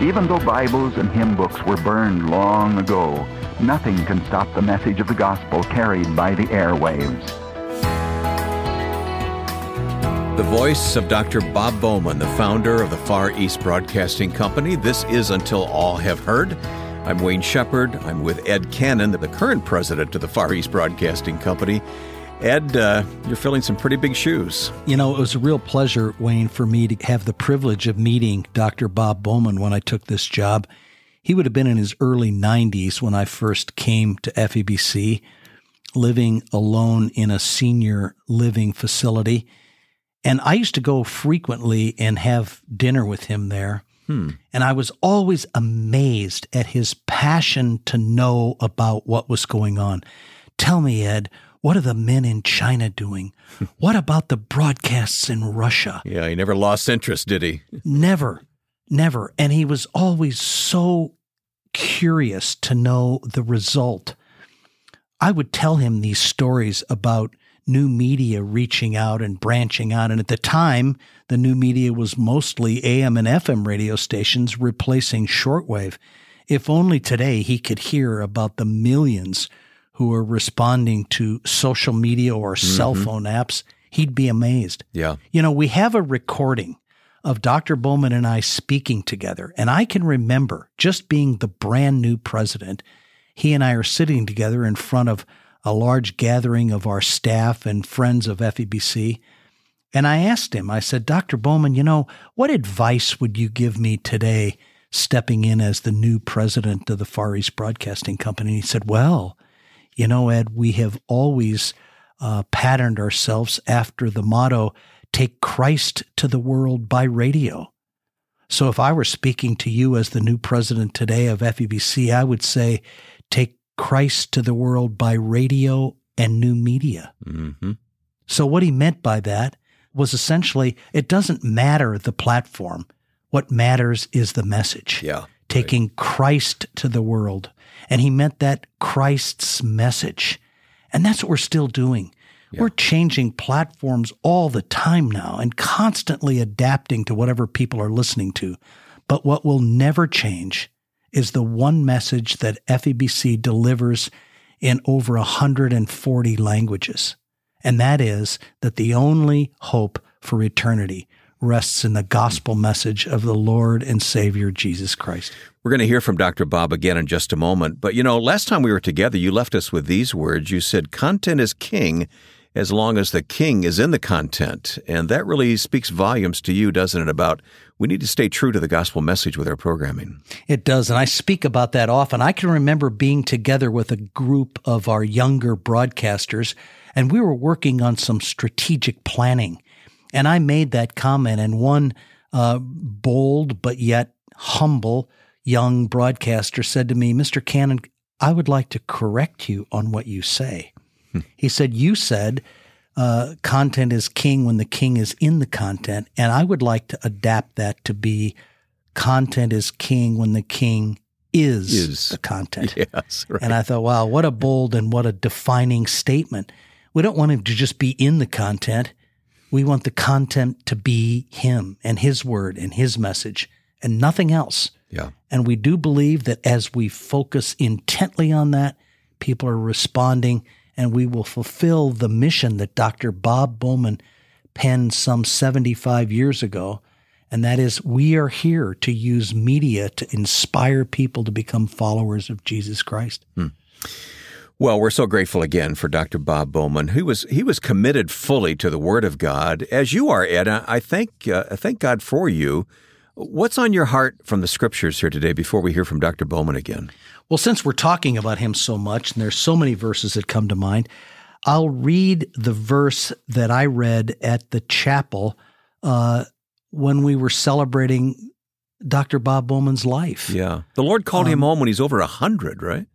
Even though Bibles and hymn books were burned long ago, nothing can stop the message of the gospel carried by the airwaves. The voice of Dr. Bob Bowman, the founder of the Far East Broadcasting Company. This is Until All Have Heard. I'm Wayne Shepherd. I'm with Ed Cannon, the current president of the Far East Broadcasting Company. Ed, uh, you're filling some pretty big shoes. You know, it was a real pleasure, Wayne, for me to have the privilege of meeting Dr. Bob Bowman when I took this job. He would have been in his early 90s when I first came to FEBC, living alone in a senior living facility. And I used to go frequently and have dinner with him there. Hmm. And I was always amazed at his passion to know about what was going on. Tell me, Ed, what are the men in China doing? what about the broadcasts in Russia? Yeah, he never lost interest, did he? never, never. And he was always so curious to know the result. I would tell him these stories about new media reaching out and branching out. And at the time, the new media was mostly AM and FM radio stations replacing shortwave. If only today he could hear about the millions who are responding to social media or mm-hmm. cell phone apps, he'd be amazed. Yeah. You know, we have a recording of Dr. Bowman and I speaking together, and I can remember just being the brand new president. He and I are sitting together in front of a large gathering of our staff and friends of FEBC. And I asked him, I said, Dr. Bowman, you know, what advice would you give me today stepping in as the new president of the Far East Broadcasting Company? And he said, Well, you know, Ed, we have always uh, patterned ourselves after the motto, take Christ to the world by radio. So if I were speaking to you as the new president today of FEBC, I would say, take Christ to the world by radio and new media. Mm-hmm. So, what he meant by that was essentially it doesn't matter the platform. What matters is the message. Yeah. Taking right. Christ to the world. And he meant that Christ's message. And that's what we're still doing. Yeah. We're changing platforms all the time now and constantly adapting to whatever people are listening to. But what will never change is the one message that FEBC delivers in over 140 languages. And that is that the only hope for eternity rests in the gospel message of the Lord and Savior Jesus Christ. We're going to hear from Dr. Bob again in just a moment. But you know, last time we were together, you left us with these words. You said, Content is king as long as the king is in the content. And that really speaks volumes to you, doesn't it, about we need to stay true to the gospel message with our programming. It does. And I speak about that often. I can remember being together with a group of our younger broadcasters, and we were working on some strategic planning. And I made that comment, and one uh, bold but yet humble young broadcaster said to me, Mr. Cannon, I would like to correct you on what you say. He said, You said uh, content is king when the king is in the content. And I would like to adapt that to be content is king when the king is, is. the content. Yes, right. And I thought, wow, what a bold and what a defining statement. We don't want him to just be in the content. We want the content to be him and his word and his message and nothing else. Yeah. And we do believe that as we focus intently on that, people are responding and we will fulfill the mission that Dr. Bob Bowman penned some 75 years ago. And that is, we are here to use media to inspire people to become followers of Jesus Christ. Hmm. Well, we're so grateful again for Dr. Bob Bowman. He was he was committed fully to the Word of God, as you are, Ed. I thank uh, I thank God for you. What's on your heart from the Scriptures here today? Before we hear from Dr. Bowman again. Well, since we're talking about him so much, and there's so many verses that come to mind, I'll read the verse that I read at the chapel uh, when we were celebrating Dr. Bob Bowman's life. Yeah. The Lord called um, him home when he's over a 100, right?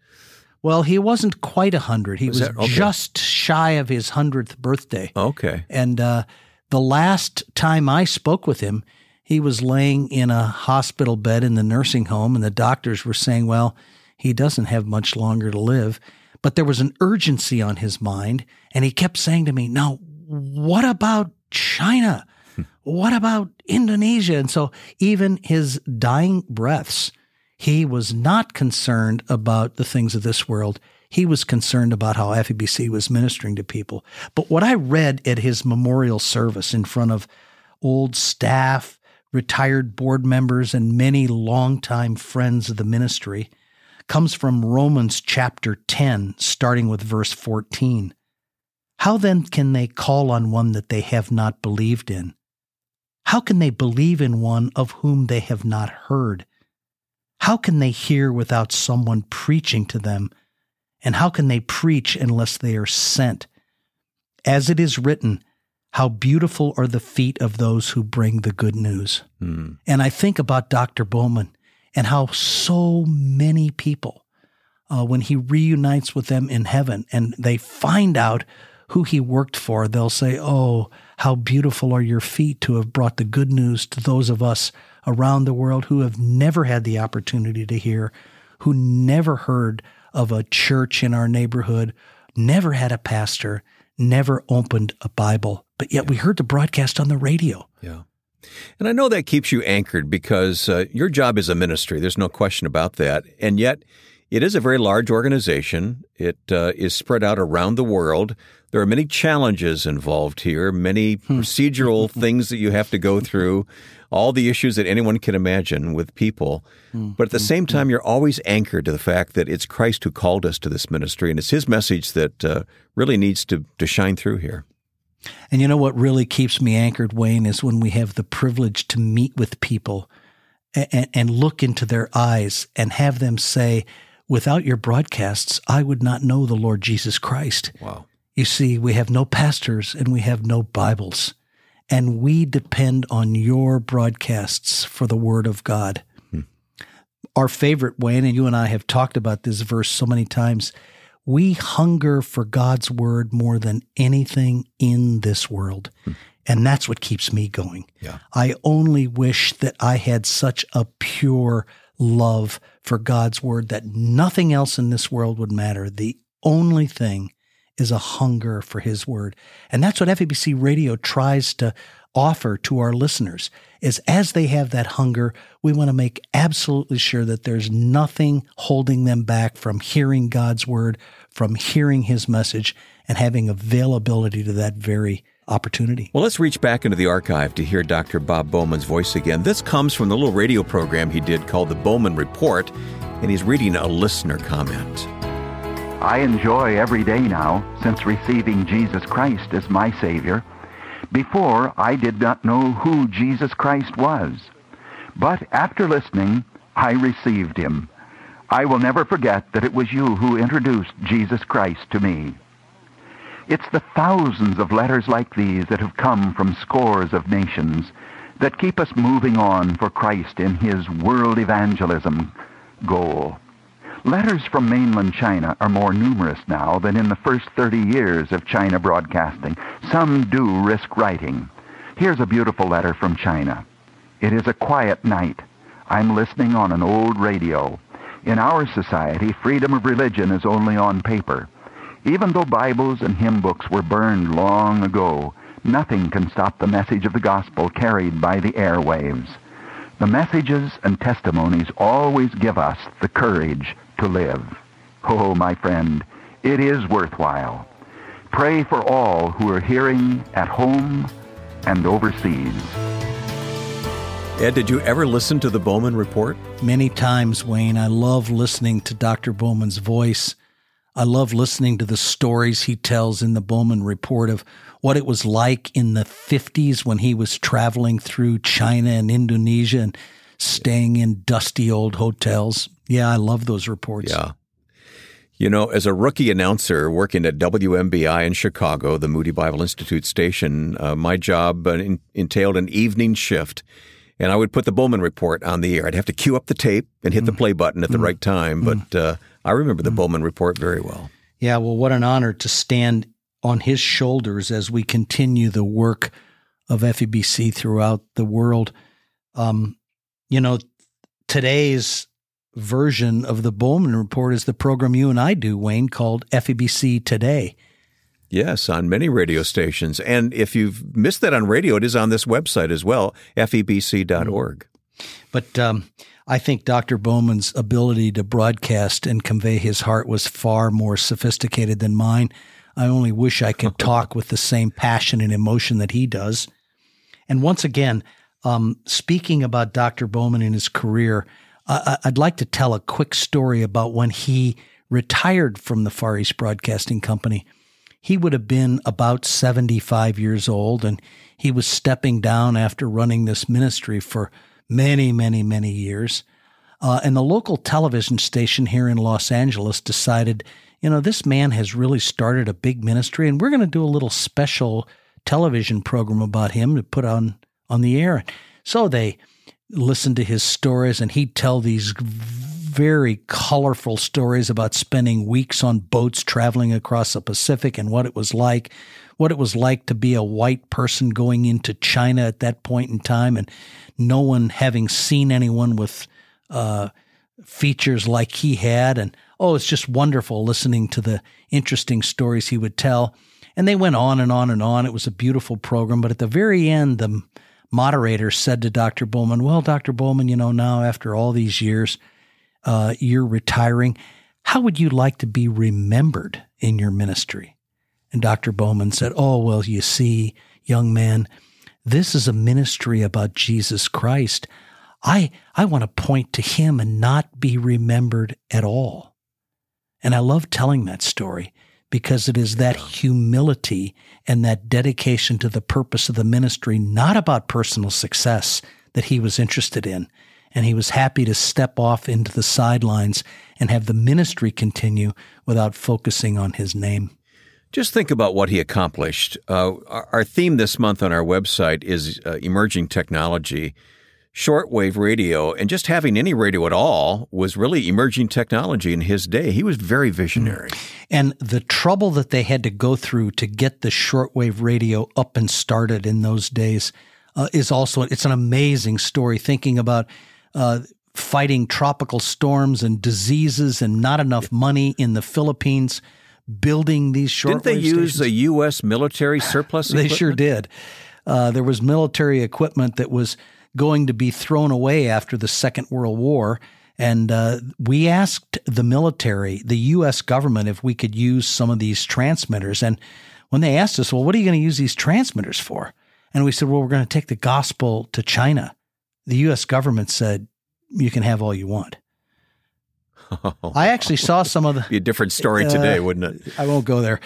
Well, he wasn't quite a 100. He was, okay. just shy of his 100th birthday. Okay. And uh, the last time I spoke with him, he was laying in a hospital bed in the nursing home, and the doctors were saying, well, he doesn't have much longer to live. But there was an urgency on his mind, and he kept saying to me, Now, what about China? what about Indonesia? And so, even his dying breaths, he was not concerned about the things of this world. He was concerned about how FEBC was ministering to people. But what I read at his memorial service in front of old staff, retired board members, and many longtime friends of the ministry comes from Romans chapter 10, starting with verse 14. How then can they call on one that they have not believed in? How can they believe in one of whom they have not heard? How can they hear without someone preaching to them? And how can they preach unless they are sent? As it is written, how beautiful are the feet of those who bring the good news. Mm. And I think about Dr. Bowman and how so many people, uh, when he reunites with them in heaven and they find out who he worked for, they'll say, Oh, how beautiful are your feet to have brought the good news to those of us around the world who have never had the opportunity to hear, who never heard of a church in our neighborhood, never had a pastor, never opened a Bible, but yet we heard the broadcast on the radio. Yeah. And I know that keeps you anchored because uh, your job is a ministry. There's no question about that. And yet, it is a very large organization. It uh, is spread out around the world. There are many challenges involved here, many hmm. procedural things that you have to go through, all the issues that anyone can imagine with people. Hmm. But at the same hmm. time, you're always anchored to the fact that it's Christ who called us to this ministry, and it's His message that uh, really needs to, to shine through here. And you know what really keeps me anchored, Wayne, is when we have the privilege to meet with people and, and, look into their eyes and have them say, Without your broadcasts, I would not know the Lord Jesus Christ. Wow. You see, we have no pastors and we have no Bibles, and we depend on your broadcasts for the Word of God. Hmm. Our favorite, Wayne, and you and I have talked about this verse so many times we hunger for God's word more than anything in this world. Hmm. And that's what keeps me going. Yeah. I only wish that I had such a pure love for God's word that nothing else in this world would matter. The only thing is a hunger for his word. And that's what FEBC radio tries to offer to our listeners is as they have that hunger, we want to make absolutely sure that there's nothing holding them back from hearing God's word, from hearing his message, and having availability to that very opportunity. Well, let's reach back into the archive to hear Dr. Bob Bowman's voice again. This comes from the little radio program he did called the Bowman Report, and he's reading a listener comment. I enjoy every day now since receiving Jesus Christ as my Savior before, I did not know who Jesus Christ was. But after listening, I received him. I will never forget that it was you who introduced Jesus Christ to me. It's the thousands of letters like these that have come from scores of nations that keep us moving on for Christ in his world evangelism goal. Letters from mainland China are more numerous now than in the first 30 years of China broadcasting. Some do risk writing. Here's a beautiful letter from China. It is a quiet night. I'm listening on an old radio. In our society, freedom of religion is only on paper. Even though Bibles and hymn books were burned long ago, nothing can stop the message of the gospel carried by the airwaves. The messages and testimonies always give us the courage to live. Oh, my friend, it is worthwhile. Pray for all who are hearing at home and overseas. Ed, did you ever listen to the Bowman Report? Many times, Wayne. I love listening to Dr. Bowman's voice. I love listening to the stories he tells in the Bowman Report of what it was like in the 50s when he was traveling through China and Indonesia and staying in dusty old hotels. Yeah, I love those reports. Yeah. You know, as a rookie announcer working at WMBI in Chicago, the Moody Bible Institute station, uh, my job uh, entailed an evening shift. And I would put the Bowman report on the air. I'd have to cue up the tape and hit mm. the play button at the mm. right time. Mm. But uh, I remember the mm. Bowman report very well. Yeah, well, what an honor to stand on his shoulders as we continue the work of FEBC throughout the world. Um, you know, today's version of the Bowman Report is the program you and I do, Wayne, called FEBC Today. Yes, on many radio stations. And if you've missed that on radio, it is on this website as well, febc.org. But um, I think Dr. Bowman's ability to broadcast and convey his heart was far more sophisticated than mine. I only wish I could talk with the same passion and emotion that he does. And once again, um, speaking about Dr. Bowman and his career, I- I'd like to tell a quick story about when he retired from the Far East Broadcasting Company he would have been about 75 years old and he was stepping down after running this ministry for many, many, many years. Uh, and the local television station here in Los Angeles decided, you know, this man has really started a big ministry and we're going to do a little special television program about him to put on on the air. So they listened to his stories and he'd tell these very colorful stories about spending weeks on boats traveling across the Pacific and what it was like, what it was like to be a white person going into China at that point in time, and no one having seen anyone with uh, features like he had. And oh, it's just wonderful listening to the interesting stories he would tell. And they went on and on and on. It was a beautiful program. But at the very end, the moderator said to Dr. Bowman, Well, Dr. Bowman, you know, now after all these years, uh, you're retiring. How would you like to be remembered in your ministry? And Dr. Bowman said, Oh, well, you see, young man, this is a ministry about Jesus Christ. I, I want to point to him and not be remembered at all. And I love telling that story because it is that humility and that dedication to the purpose of the ministry, not about personal success, that he was interested in and he was happy to step off into the sidelines and have the ministry continue without focusing on his name. Just think about what he accomplished. Uh, our, theme this month on our website is uh, emerging technology. Shortwave radio and just having any radio at all was really emerging technology in his day. He was very visionary. And the trouble that they had to go through to get the shortwave radio up and started in those days uh, is also it's an amazing story. Thinking about uh, fighting tropical storms and diseases and not enough money in the Philippines building these short. Didn't they use a U.S. military surplus? they sure did. Uh, there was military equipment that was going to be thrown away after the Second World War. And uh, we asked the military, the U.S. government, if we could use some of these transmitters. And when they asked us, well, what are you going to use these transmitters for? And we said, well, we're going to take the gospel to China the U.S. government said you can have all you want. I actually saw some of the. Be a different story today, uh, wouldn't it? I won't go there,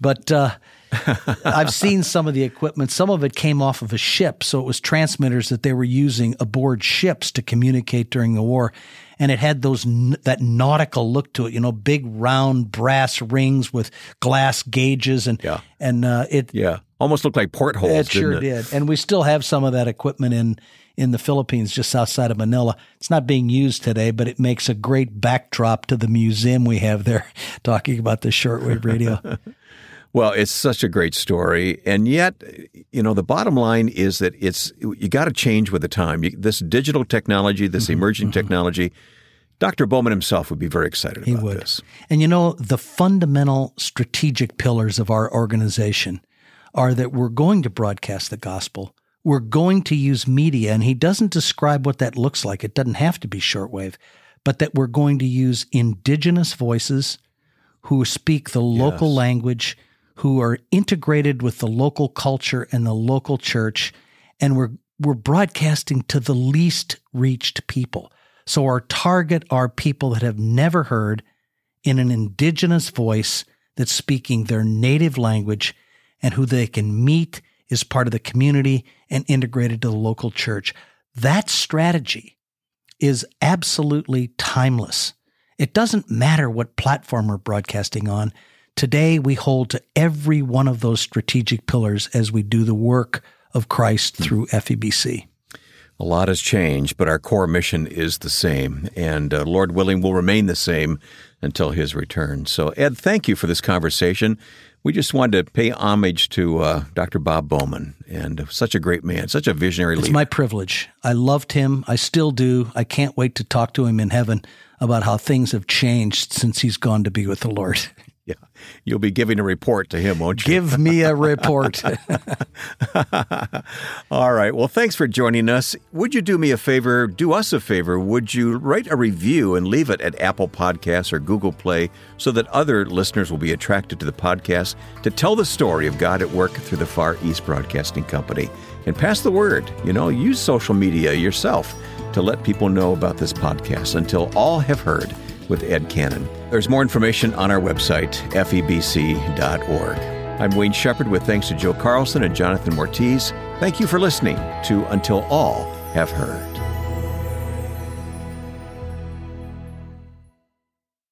but uh, I've seen some of the equipment. Some of it came off of a ship, so it was transmitters that they were using aboard ships to communicate during the war, and it had those that nautical look to it. You know, big round brass rings with glass gauges, and yeah. and uh, it yeah almost looked like portholes. It sure it? did, and we still have some of that equipment in in the Philippines, just outside of Manila. It's not being used today, but it makes a great backdrop to the museum we have there, talking about the shortwave radio. well, it's such a great story, and yet, you know, the bottom line is that it's you got to change with the time. You, this digital technology, this mm-hmm, emerging mm-hmm. technology. Dr. Bowman himself would be very excited he about would. this. And you know, the fundamental strategic pillars of our organization are that we're going to broadcast the gospel we're going to use media, and he doesn't describe what that looks like. It doesn't have to be shortwave, but that we're going to use indigenous voices who speak the local yes. language, who are integrated with the local culture and the local church, and we're we're broadcasting to the least reached people. So our target are people that have never heard in an indigenous voice that's speaking their native language and who they can meet is part of the community and integrated to the local church. That strategy is absolutely timeless. It doesn't matter what platform we're broadcasting on. Today, we hold to every one of those strategic pillars as we do the work of Christ through FEBC. A lot has changed, but our core mission is the same, and uh, Lord willing, will remain the same until His return. So, Ed, thank you for this conversation we just wanted to pay homage to uh, Dr. Bob Bowman, and such a great man, such a visionary leader. It's my privilege. I loved him. I still do. I can't wait to talk to him in heaven about how things have changed since he's gone to be with the Lord. Yeah. You'll be giving a report to him, won't you? Give me a report. All right. Well, thanks for joining us. Would you do me a favor? Do us a favor. Would you write a review and leave it at Apple Podcasts or Google Play so that other listeners will be attracted to the podcast to tell the story of God at work through the Far East Broadcasting Company? And pass the word. You know, use social media yourself to let people know about this podcast until all have heard with Ed Cannon. There's more information on our website, febc.org. I'm Wayne Shepherd with thanks to Joe Carlson and Jonathan Mortiz. Thank you for listening to Until All Have Heard.